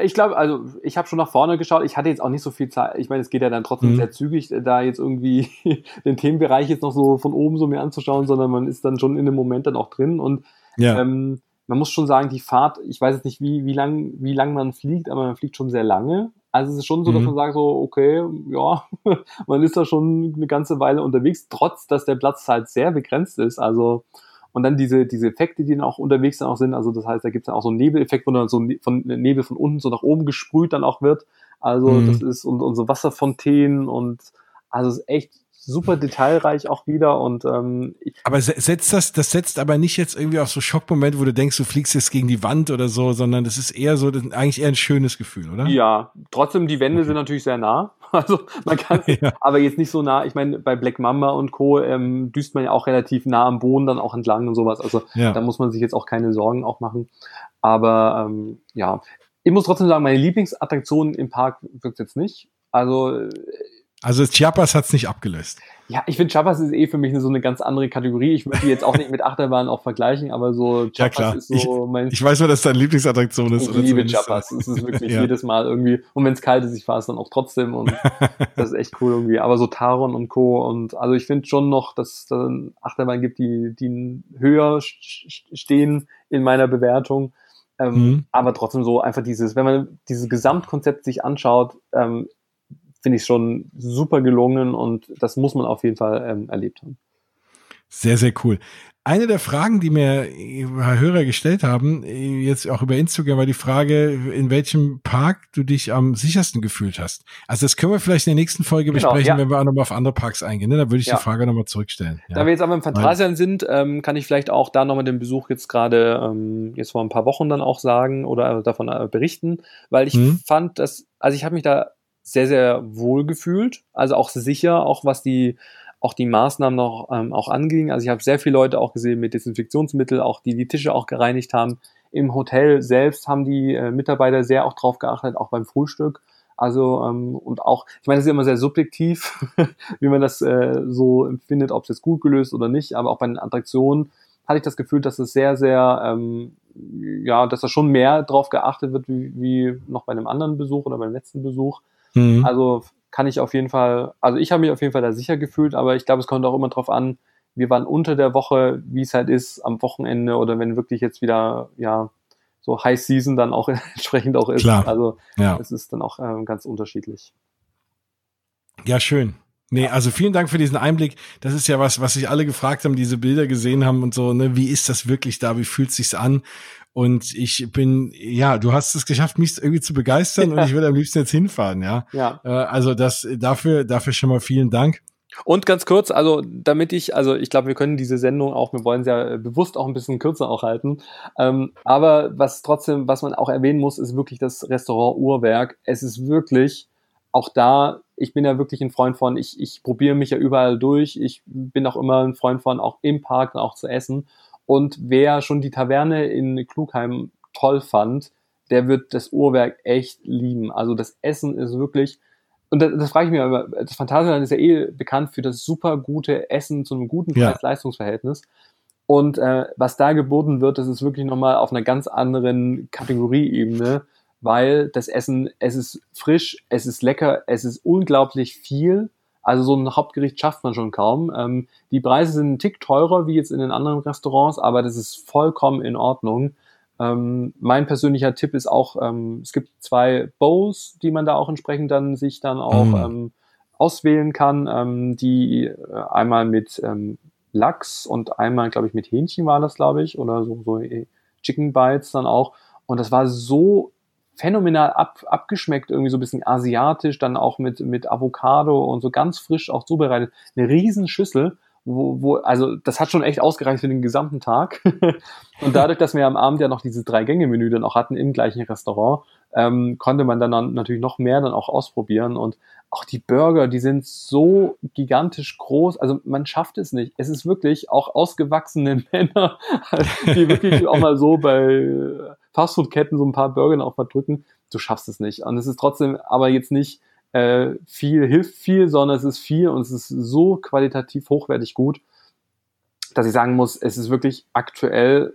[SPEAKER 2] Ich glaube, also ich habe schon nach vorne geschaut. Ich hatte jetzt auch nicht so viel Zeit. Ich meine, es geht ja dann trotzdem mhm. sehr zügig, da jetzt irgendwie den Themenbereich jetzt noch so von oben so mir anzuschauen, sondern man ist dann schon in dem Moment dann auch drin. Und ja. ähm, man muss schon sagen, die Fahrt, ich weiß jetzt nicht, wie, wie lang, wie lang man fliegt, aber man fliegt schon sehr lange. Also es ist schon so, dass mhm. man sagt so, okay, ja, man ist da schon eine ganze Weile unterwegs, trotz dass der Platz halt sehr begrenzt ist. Also und dann diese, diese Effekte, die dann auch unterwegs dann auch sind. Also das heißt, da gibt es dann auch so einen Nebeleffekt, wo dann so von Nebel von unten so nach oben gesprüht dann auch wird. Also mhm. das ist und, und so Wasserfontänen und also es ist echt super detailreich auch wieder und ähm,
[SPEAKER 1] aber setzt das das setzt aber nicht jetzt irgendwie auf so Schockmomente, wo du denkst, du fliegst jetzt gegen die Wand oder so, sondern das ist eher so das ist eigentlich eher ein schönes Gefühl, oder?
[SPEAKER 2] Ja, trotzdem die Wände okay. sind natürlich sehr nah. Also man kann, ja. aber jetzt nicht so nah. Ich meine, bei Black Mamba und Co. Ähm, düst man ja auch relativ nah am Boden dann auch entlang und sowas. Also ja. da muss man sich jetzt auch keine Sorgen auch machen. Aber ähm, ja, ich muss trotzdem sagen, meine Lieblingsattraktion im Park wirkt jetzt nicht. Also
[SPEAKER 1] also Chiapas hat's nicht abgelöst.
[SPEAKER 2] Ja, ich finde Chiapas ist eh für mich so eine ganz andere Kategorie. Ich würde die jetzt auch nicht mit Achterbahn auch vergleichen, aber so
[SPEAKER 1] Chiapas ja, klar. ist so mein. Ich weiß nur, dass deine Lieblingsattraktion ist.
[SPEAKER 2] Ich liebe Chiapas. Es ist wirklich ja. jedes Mal irgendwie. Und wenn es kalt ist, ich fahre es dann auch trotzdem und das ist echt cool irgendwie. Aber so Taron und Co. Und also ich finde schon noch, dass es dann Achterbahn gibt, die, die höher stehen in meiner Bewertung. Ähm, mhm. Aber trotzdem so einfach dieses, wenn man dieses Gesamtkonzept sich anschaut, ähm, finde ich schon super gelungen und das muss man auf jeden Fall ähm, erlebt haben.
[SPEAKER 1] Sehr, sehr cool. Eine der Fragen, die mir Hörer gestellt haben, jetzt auch über Instagram, war die Frage, in welchem Park du dich am sichersten gefühlt hast. Also das können wir vielleicht in der nächsten Folge genau, besprechen, ja. wenn wir auch nochmal auf andere Parks eingehen. Ne? Da würde ich ja. die Frage nochmal zurückstellen.
[SPEAKER 2] Ja. Da wir jetzt aber im Phantasian sind, ähm, kann ich vielleicht auch da nochmal den Besuch jetzt gerade ähm, jetzt vor ein paar Wochen dann auch sagen oder davon äh, berichten, weil ich mhm. fand, dass, also ich habe mich da sehr, sehr wohl gefühlt. Also auch sicher, auch was die, auch die Maßnahmen noch ähm, auch anging. Also ich habe sehr viele Leute auch gesehen mit Desinfektionsmittel, auch die die Tische auch gereinigt haben. Im Hotel selbst haben die äh, Mitarbeiter sehr auch drauf geachtet, auch beim Frühstück. Also ähm, und auch, ich meine, das ist immer sehr subjektiv, wie man das äh, so empfindet, ob es jetzt gut gelöst oder nicht. Aber auch bei den Attraktionen hatte ich das Gefühl, dass es sehr, sehr, ähm, ja, dass da schon mehr drauf geachtet wird, wie, wie noch bei einem anderen Besuch oder beim letzten Besuch. Mhm. Also kann ich auf jeden Fall, also ich habe mich auf jeden Fall da sicher gefühlt, aber ich glaube, es kommt auch immer drauf an, wir waren unter der Woche, wie es halt ist am Wochenende oder wenn wirklich jetzt wieder, ja, so High Season dann auch entsprechend auch ist. Klar. Also ja. es ist dann auch ähm, ganz unterschiedlich.
[SPEAKER 1] Ja, schön. Nee, also vielen Dank für diesen Einblick. Das ist ja was, was sich alle gefragt haben, diese Bilder gesehen haben und so, ne, wie ist das wirklich da? Wie fühlt sich's an? Und ich bin, ja, du hast es geschafft, mich irgendwie zu begeistern und ich würde am liebsten jetzt hinfahren, ja. Ja. Äh, also das dafür, dafür schon mal vielen Dank.
[SPEAKER 2] Und ganz kurz, also damit ich, also ich glaube, wir können diese Sendung auch, wir wollen sie ja bewusst auch ein bisschen kürzer auch halten. Ähm, aber was trotzdem, was man auch erwähnen muss, ist wirklich das Restaurant Uhrwerk. Es ist wirklich auch da, ich bin ja wirklich ein Freund von, ich, ich probiere mich ja überall durch. Ich bin auch immer ein Freund von, auch im Park auch zu essen. Und wer schon die Taverne in Klugheim toll fand, der wird das Uhrwerk echt lieben. Also das Essen ist wirklich, und das, das frage ich mich aber, das Phantasialand ist ja eh bekannt für das super gute Essen zu einem guten Preis-Leistungsverhältnis. Und äh, was da geboten wird, das ist wirklich nochmal auf einer ganz anderen Kategorieebene, weil das Essen, es ist frisch, es ist lecker, es ist unglaublich viel also so ein Hauptgericht schafft man schon kaum. Ähm, die Preise sind ein Tick teurer wie jetzt in den anderen Restaurants, aber das ist vollkommen in Ordnung. Ähm, mein persönlicher Tipp ist auch, ähm, es gibt zwei Bowls, die man da auch entsprechend dann sich dann auch ähm, auswählen kann, ähm, die äh, einmal mit ähm, Lachs und einmal, glaube ich, mit Hähnchen war das, glaube ich, oder so, so äh, Chicken Bites dann auch. Und das war so phänomenal ab, abgeschmeckt, irgendwie so ein bisschen asiatisch, dann auch mit, mit Avocado und so ganz frisch auch zubereitet. Eine riesen Schüssel, wo, wo, also das hat schon echt ausgereicht für den gesamten Tag. und dadurch, dass wir am Abend ja noch dieses Drei-Gänge-Menü dann auch hatten im gleichen Restaurant, ähm, konnte man dann natürlich noch mehr dann auch ausprobieren. Und auch die Burger, die sind so gigantisch groß. Also man schafft es nicht. Es ist wirklich auch ausgewachsene Männer, die wirklich auch mal so bei Fastfood-Ketten so ein paar Burger auch verdrücken. Du schaffst es nicht. Und es ist trotzdem aber jetzt nicht äh, viel hilft viel, sondern es ist viel und es ist so qualitativ hochwertig gut, dass ich sagen muss, es ist wirklich aktuell,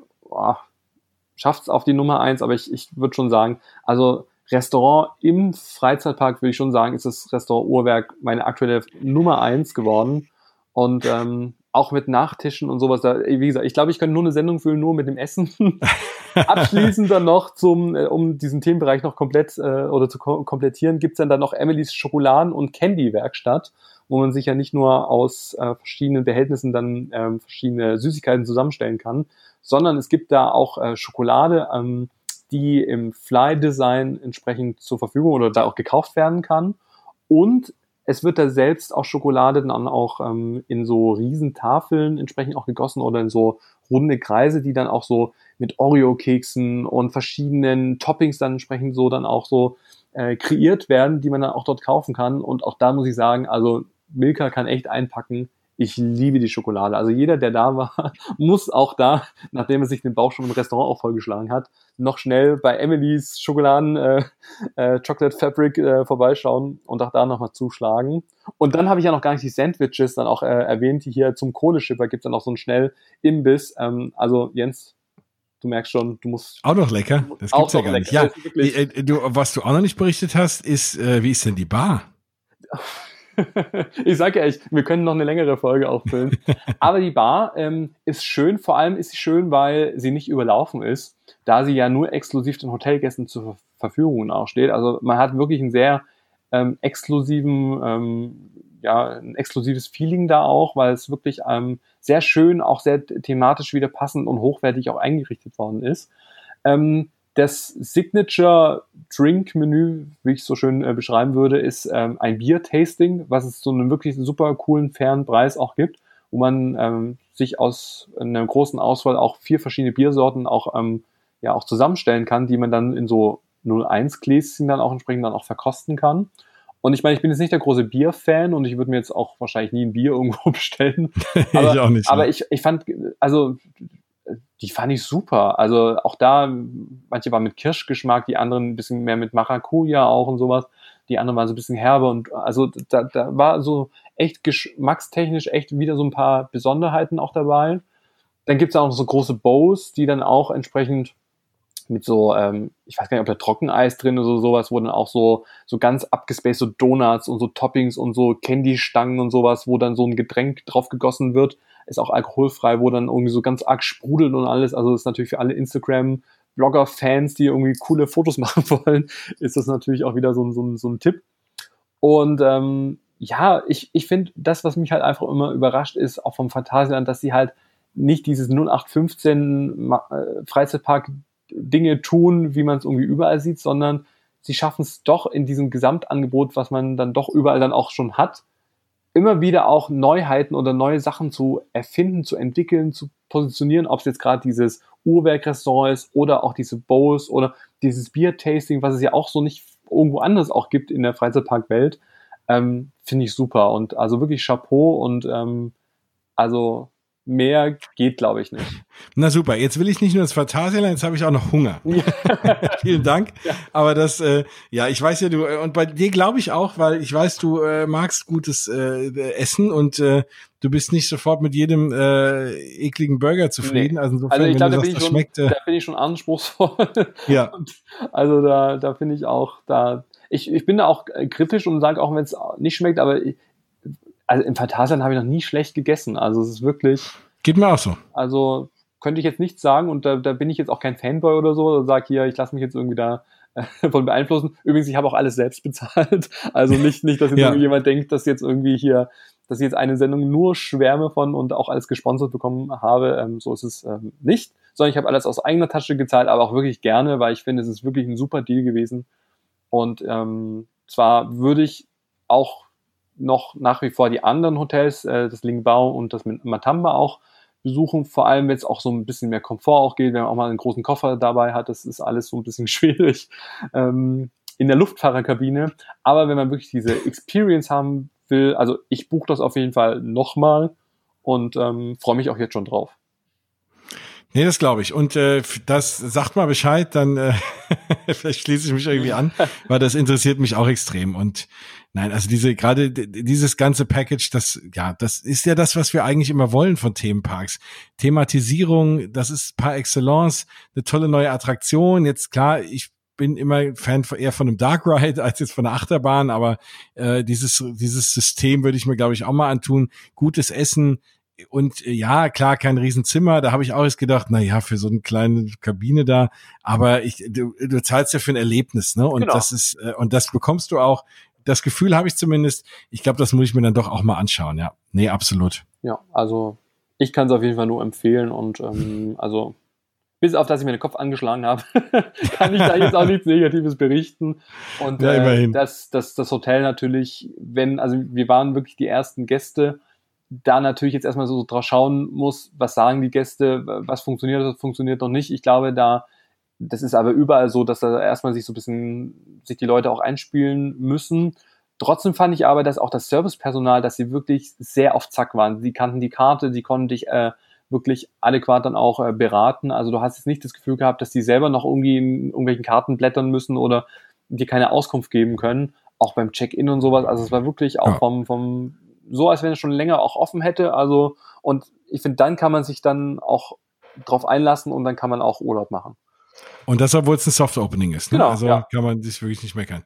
[SPEAKER 2] schafft es auf die Nummer eins, aber ich, ich würde schon sagen, also Restaurant im Freizeitpark würde ich schon sagen, ist das Restaurant Uhrwerk meine aktuelle Nummer eins geworden. Und ähm, auch mit Nachtischen und sowas. Da, wie gesagt, ich glaube, ich kann nur eine Sendung füllen, nur mit dem Essen. Abschließend dann noch zum, äh, um diesen Themenbereich noch komplett äh, oder zu kom komplettieren, gibt's dann, dann noch Emilys Schokoladen- und Candy-Werkstatt, wo man sich ja nicht nur aus äh, verschiedenen Behältnissen dann ähm, verschiedene Süßigkeiten zusammenstellen kann, sondern es gibt da auch äh, Schokolade, ähm, die im Fly-Design entsprechend zur Verfügung oder da auch gekauft werden kann. Und es wird da selbst auch Schokolade dann auch ähm, in so Riesentafeln entsprechend auch gegossen oder in so runde Kreise, die dann auch so mit Oreo-Keksen und verschiedenen Toppings dann entsprechend so dann auch so äh, kreiert werden, die man dann auch dort kaufen kann. Und auch da muss ich sagen, also Milka kann echt einpacken. Ich liebe die Schokolade. Also jeder, der da war, muss auch da, nachdem er sich den Bauch schon im Restaurant auch vollgeschlagen hat, noch schnell bei Emilys Schokoladen äh, äh, Chocolate Fabric äh, vorbeischauen und auch da nochmal zuschlagen. Und dann habe ich ja noch gar nicht die Sandwiches dann auch äh, erwähnt, die hier zum Kohleschipper gibt es dann auch so einen schnell Imbiss. Ähm, also Jens, du merkst schon, du musst.
[SPEAKER 1] Auch noch lecker. Das gibt's ja gar nicht. Ja, äh, du, was du auch noch nicht berichtet hast, ist, äh, wie ist denn die Bar?
[SPEAKER 2] ich sage ja echt, wir können noch eine längere Folge auffüllen. Aber die Bar ähm, ist schön, vor allem ist sie schön, weil sie nicht überlaufen ist, da sie ja nur exklusiv den Hotelgästen zur Verfügung auch steht. Also man hat wirklich einen sehr ähm, exklusiven, ähm, ja, ein exklusives Feeling da auch, weil es wirklich ähm, sehr schön, auch sehr thematisch wieder passend und hochwertig auch eingerichtet worden ist. Ähm, das Signature Drink Menü, wie ich es so schön äh, beschreiben würde, ist ähm, ein Bier-Tasting, was es zu einem wirklich super coolen, fairen Preis auch gibt, wo man ähm, sich aus einer großen Auswahl auch vier verschiedene Biersorten auch, ähm, ja, auch zusammenstellen kann, die man dann in so 01 Gläschen dann auch entsprechend dann auch verkosten kann. Und ich meine, ich bin jetzt nicht der große Bierfan und ich würde mir jetzt auch wahrscheinlich nie ein Bier irgendwo bestellen. Aber, ich auch nicht. Aber ich, ich fand, also die fand ich super. Also auch da, manche waren mit Kirschgeschmack, die anderen ein bisschen mehr mit Maracuja auch und sowas. Die anderen waren so ein bisschen herbe und also da, da war so echt geschmackstechnisch echt wieder so ein paar Besonderheiten auch dabei. Dann gibt's auch noch so große Bows, die dann auch entsprechend mit so, ähm, ich weiß gar nicht, ob da Trockeneis drin oder so, sowas, wo dann auch so, so ganz abgespaced so Donuts und so Toppings und so Candy-Stangen und sowas, wo dann so ein Getränk drauf gegossen wird ist auch alkoholfrei, wo dann irgendwie so ganz arg sprudelt und alles. Also ist natürlich für alle Instagram Blogger-Fans, die irgendwie coole Fotos machen wollen, ist das natürlich auch wieder so, ein so, so ein Tipp. Und ähm, ja, ich, ich finde, das, was mich halt einfach immer überrascht, ist auch vom Phantasialand, dass sie halt nicht dieses 0815 äh, Freizeitpark Dinge tun, wie man es irgendwie überall sieht, sondern sie schaffen es doch in diesem Gesamtangebot, was man dann doch überall dann auch schon hat, immer wieder auch Neuheiten oder neue Sachen zu erfinden, zu entwickeln, zu positionieren, ob es jetzt gerade dieses Uhrwerk-Restaurant ist oder auch diese Bowls oder dieses Bier-Tasting, was es ja auch so nicht irgendwo anders auch gibt in der Freizeitparkwelt, ähm, finde ich super. Und also wirklich Chapeau und ähm, also mehr geht, glaube ich, nicht.
[SPEAKER 1] Na super, jetzt will ich nicht nur das Phantasialand, jetzt habe ich auch noch Hunger. Ja. Vielen Dank. Ja. Aber das, äh, ja, ich weiß ja, du, äh, und bei dir glaube ich auch, weil ich weiß, du äh, magst gutes äh, Essen und äh, du bist nicht sofort mit jedem äh, ekligen Burger zufrieden. Nee. Also, insofern,
[SPEAKER 2] also ich glaube, da, bin ich schon, schmeckt, äh, da bin ich schon anspruchsvoll.
[SPEAKER 1] Ja.
[SPEAKER 2] also da, da finde ich auch, da, ich, ich bin da auch äh, kritisch und sage auch, wenn es nicht schmeckt, aber ich, also im Phantasialand habe ich noch nie schlecht gegessen. Also es ist wirklich.
[SPEAKER 1] Geht mir auch so.
[SPEAKER 2] Also könnte ich jetzt nicht sagen und da, da bin ich jetzt auch kein Fanboy oder so und sage hier, ich lasse mich jetzt irgendwie da äh, von beeinflussen. Übrigens, ich habe auch alles selbst bezahlt. Also nicht, nicht dass jetzt ja. jemand denkt, dass jetzt irgendwie hier, dass ich jetzt eine Sendung nur schwärme von und auch alles gesponsert bekommen habe. Ähm, so ist es ähm, nicht, sondern ich habe alles aus eigener Tasche gezahlt, aber auch wirklich gerne, weil ich finde, es ist wirklich ein super Deal gewesen. Und ähm, zwar würde ich auch noch nach wie vor die anderen Hotels, äh, das Lingbao und das Matamba auch besuchen, vor allem wenn es auch so ein bisschen mehr Komfort auch geht, wenn man auch mal einen großen Koffer dabei hat, das ist alles so ein bisschen schwierig ähm, in der Luftfahrerkabine. Aber wenn man wirklich diese Experience haben will, also ich buche das auf jeden Fall nochmal und ähm, freue mich auch jetzt schon drauf.
[SPEAKER 1] Nee, das glaube ich. Und äh, das sagt mal Bescheid, dann äh, vielleicht schließe ich mich irgendwie an, weil das interessiert mich auch extrem. Und nein, also diese gerade dieses ganze Package, das ja, das ist ja das, was wir eigentlich immer wollen von Themenparks. Thematisierung, das ist par excellence eine tolle neue Attraktion. Jetzt klar, ich bin immer Fan von, eher von einem Dark Ride als jetzt von einer Achterbahn, aber äh, dieses, dieses System würde ich mir, glaube ich, auch mal antun. Gutes Essen, und äh, ja, klar, kein Riesenzimmer. Da habe ich auch jetzt gedacht, na ja, für so eine kleine Kabine da. Aber ich, du, du zahlst ja für ein Erlebnis, ne? Und genau. das ist äh, und das bekommst du auch. Das Gefühl habe ich zumindest. Ich glaube, das muss ich mir dann doch auch mal anschauen. Ja, nee, absolut.
[SPEAKER 2] Ja, also ich kann es auf jeden Fall nur empfehlen und ähm, also bis auf dass ich mir den Kopf angeschlagen habe, kann ich da jetzt auch nichts Negatives berichten. Und ja, äh, das, das, das Hotel natürlich, wenn, also wir waren wirklich die ersten Gäste da natürlich jetzt erstmal so drauf schauen muss, was sagen die Gäste, was funktioniert, was funktioniert noch nicht. Ich glaube, da, das ist aber überall so, dass da erstmal sich so ein bisschen, sich die Leute auch einspielen müssen. Trotzdem fand ich aber, dass auch das Servicepersonal, dass sie wirklich sehr auf Zack waren. Sie kannten die Karte, sie konnten dich äh, wirklich adäquat dann auch äh, beraten. Also du hast jetzt nicht das Gefühl gehabt, dass die selber noch irgendwie in irgendwelchen Karten blättern müssen oder dir keine Auskunft geben können. Auch beim Check-in und sowas. Also es war wirklich auch ja. vom, vom so, als wenn es schon länger auch offen hätte. Also, und ich finde, dann kann man sich dann auch drauf einlassen und dann kann man auch Urlaub machen.
[SPEAKER 1] Und das, obwohl es ein Soft Opening ist. Ne? Genau, also ja. kann man sich wirklich nicht meckern.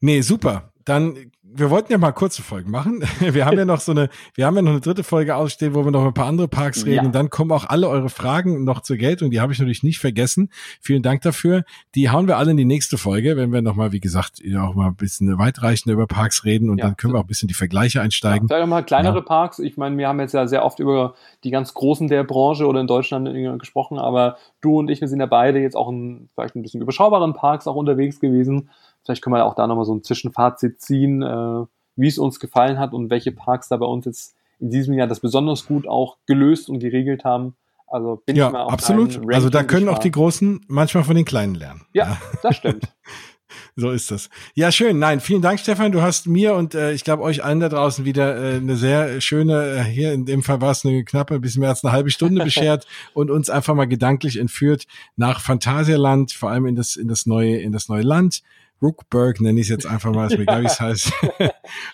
[SPEAKER 1] Nee, super. Dann wir wollten ja mal kurze Folgen machen. Wir haben ja noch so eine, wir haben ja noch eine dritte Folge ausstehen, wo wir noch ein paar andere Parks reden. Ja. Und dann kommen auch alle eure Fragen noch zur Geltung. Die habe ich natürlich nicht vergessen. Vielen Dank dafür. Die hauen wir alle in die nächste Folge, wenn wir nochmal, wie gesagt, auch mal ein bisschen weitreichender über Parks reden. Und ja. dann können wir auch ein bisschen die Vergleiche einsteigen.
[SPEAKER 2] Ja, vielleicht auch mal kleinere ja. Parks. Ich meine, wir haben jetzt ja sehr oft über die ganz großen der Branche oder in Deutschland gesprochen, aber du und ich, wir sind ja beide jetzt auch in vielleicht ein bisschen überschaubaren Parks auch unterwegs gewesen. Vielleicht können wir auch da nochmal so ein Zwischenfazit ziehen, äh, wie es uns gefallen hat und welche Parks da bei uns jetzt in diesem Jahr das besonders gut auch gelöst und geregelt haben. Also bin
[SPEAKER 1] ja,
[SPEAKER 2] ich mal
[SPEAKER 1] auf absolut. Also da können auch die Großen manchmal von den Kleinen lernen.
[SPEAKER 2] Ja, ja. das stimmt.
[SPEAKER 1] so ist das. Ja, schön. Nein, vielen Dank, Stefan. Du hast mir und äh, ich glaube euch allen da draußen wieder äh, eine sehr schöne, äh, hier in dem Fall war es eine knappe, ein bisschen mehr als eine halbe Stunde beschert und uns einfach mal gedanklich entführt nach Phantasialand, vor allem in das, in das neue, in das neue Land. Rookburg nenne ich es jetzt einfach mal, ist mir egal, wie es heißt.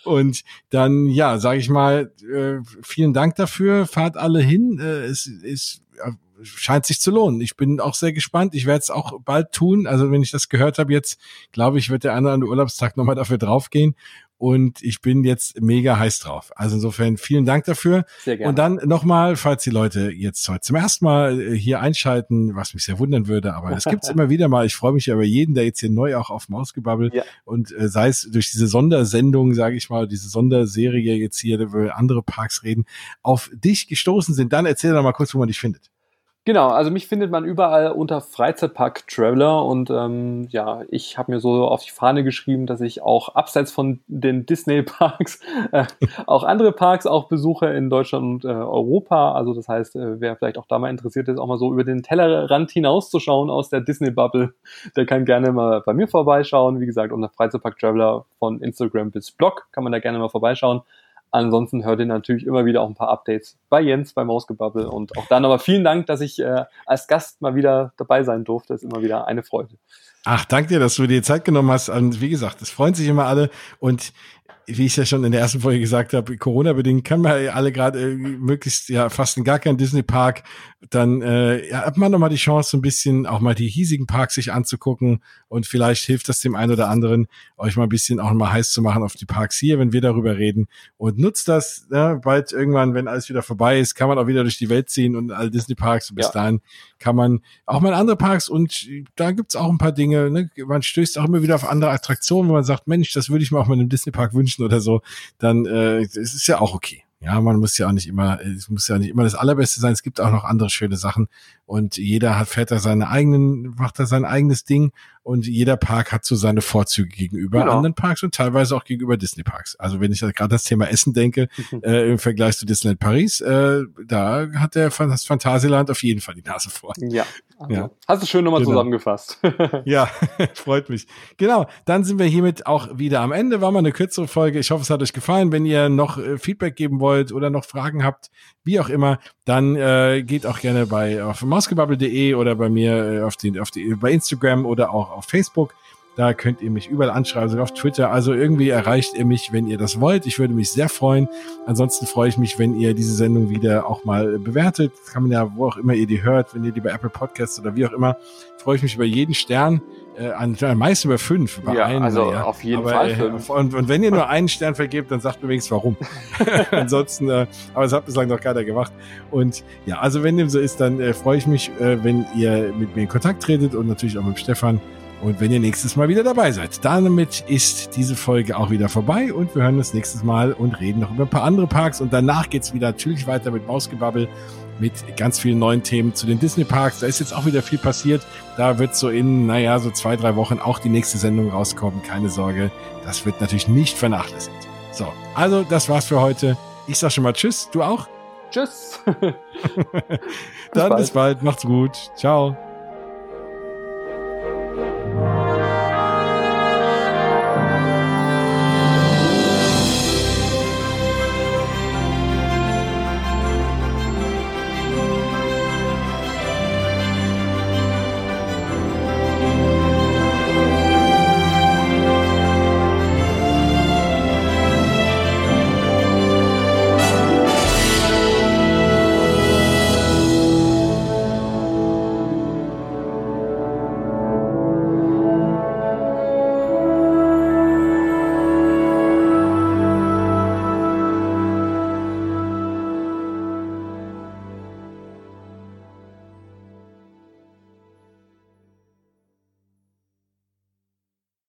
[SPEAKER 1] und dann, ja, sage ich mal, äh, vielen Dank dafür. Fahrt alle hin. Äh, es ist äh, scheint sich zu lohnen. Ich bin auch sehr gespannt. Ich werde es auch bald tun. Also wenn ich das gehört habe jetzt, glaube ich, wird der andere an der Urlaubstag nochmal dafür draufgehen und ich bin jetzt mega heiß drauf. Also insofern vielen Dank dafür. Sehr gerne. Und dann nochmal, falls die Leute jetzt heute zum ersten Mal äh, hier einschalten, was mich sehr wundern würde, aber es gibt's immer wieder mal. Ich freue mich ja über jeden, der jetzt hier neu auch auf Mausgebabbel ja. und äh, sei es durch diese Sondersendung, sage ich mal, diese Sonderserie jetzt hier, wo andere Parks reden, auf dich gestoßen sind. Dann erzähl doch mal kurz, wo man dich findet.
[SPEAKER 2] Genau, also mich findet man überall unter Freizeitpark Traveler und ähm, ja, ich habe mir so auf die Fahne geschrieben, dass ich auch abseits von den Disney Parks äh, auch andere Parks auch besuche in Deutschland und äh, Europa. Also das heißt, äh, wer vielleicht auch da mal interessiert ist, auch mal so über den Tellerrand hinauszuschauen aus der Disney Bubble, der kann gerne mal bei mir vorbeischauen. Wie gesagt, unter Freizeitpark Traveler von Instagram bis Blog kann man da gerne mal vorbeischauen. Ansonsten hört ihr natürlich immer wieder auch ein paar Updates bei Jens, bei Mausgebubble und auch dann aber vielen Dank, dass ich äh, als Gast mal wieder dabei sein durfte. Ist immer wieder eine Freude.
[SPEAKER 1] Ach, danke dir, dass du dir Zeit genommen hast. Und wie gesagt, es freuen sich immer alle und wie ich ja schon in der ersten Folge gesagt habe, Corona-bedingt kann man ja alle gerade äh, möglichst ja fast in gar keinen Disney-Park. Dann äh, ja, hat man noch mal die Chance, so ein bisschen auch mal die hiesigen Parks sich anzugucken und vielleicht hilft das dem einen oder anderen, euch mal ein bisschen auch mal heiß zu machen auf die Parks hier, wenn wir darüber reden. Und nutzt das, ne, bald irgendwann, wenn alles wieder vorbei ist, kann man auch wieder durch die Welt ziehen und alle Disney-Parks. Bis ja. dahin kann man auch mal in andere Parks und da gibt's auch ein paar Dinge. Ne? Man stößt auch immer wieder auf andere Attraktionen, wo man sagt, Mensch, das würde ich mir auch mal in einem Disney-Park wünschen oder so. Dann äh, es ist ja auch okay. Ja, man muss ja auch nicht immer, es muss ja nicht immer das Allerbeste sein. Es gibt auch noch andere schöne Sachen und jeder hat, fährt da seine eigenen, macht da sein eigenes Ding und jeder Park hat so seine Vorzüge gegenüber genau. anderen Parks und teilweise auch gegenüber Disney Parks. Also wenn ich gerade das Thema Essen denke, mhm. äh, im Vergleich zu Disneyland Paris, äh, da hat der das Phantasialand auf jeden Fall die Nase vor.
[SPEAKER 2] Ja. Also, ja. Hast du schön nochmal genau. zusammengefasst.
[SPEAKER 1] ja, freut mich. Genau, dann sind wir hiermit auch wieder am Ende. War mal eine kürzere Folge. Ich hoffe, es hat euch gefallen. Wenn ihr noch äh, Feedback geben wollt oder noch Fragen habt, wie auch immer, dann äh, geht auch gerne bei auf mausgebubble.de oder bei mir äh, auf die, auf die, bei Instagram oder auch auf Facebook. Da könnt ihr mich überall anschreiben, sogar auf Twitter. Also irgendwie erreicht ihr mich, wenn ihr das wollt. Ich würde mich sehr freuen. Ansonsten freue ich mich, wenn ihr diese Sendung wieder auch mal bewertet. Das kann man ja, wo auch immer ihr die hört, wenn ihr die bei Apple Podcasts oder wie auch immer, freue ich mich über jeden Stern. Äh, an, meist über fünf. Über
[SPEAKER 2] ja, einen, also ja. auf jeden aber, Fall
[SPEAKER 1] äh, fünf. Und, und, wenn ihr nur einen Stern vergebt, dann sagt mir wenigstens warum. Ansonsten, äh, aber das hat bislang noch keiner gemacht. Und ja, also wenn dem so ist, dann äh, freue ich mich, äh, wenn ihr mit mir in Kontakt tretet und natürlich auch mit Stefan. Und wenn ihr nächstes Mal wieder dabei seid, damit ist diese Folge auch wieder vorbei und wir hören uns nächstes Mal und reden noch über ein paar andere Parks und danach geht's wieder natürlich weiter mit Mausgebabbel mit ganz vielen neuen Themen zu den Disney Parks. Da ist jetzt auch wieder viel passiert. Da wird so in, naja, so zwei, drei Wochen auch die nächste Sendung rauskommen. Keine Sorge. Das wird natürlich nicht vernachlässigt. So. Also, das war's für heute. Ich sag schon mal Tschüss. Du auch?
[SPEAKER 2] Tschüss.
[SPEAKER 1] Dann bis bald. bis bald. Macht's gut. Ciao.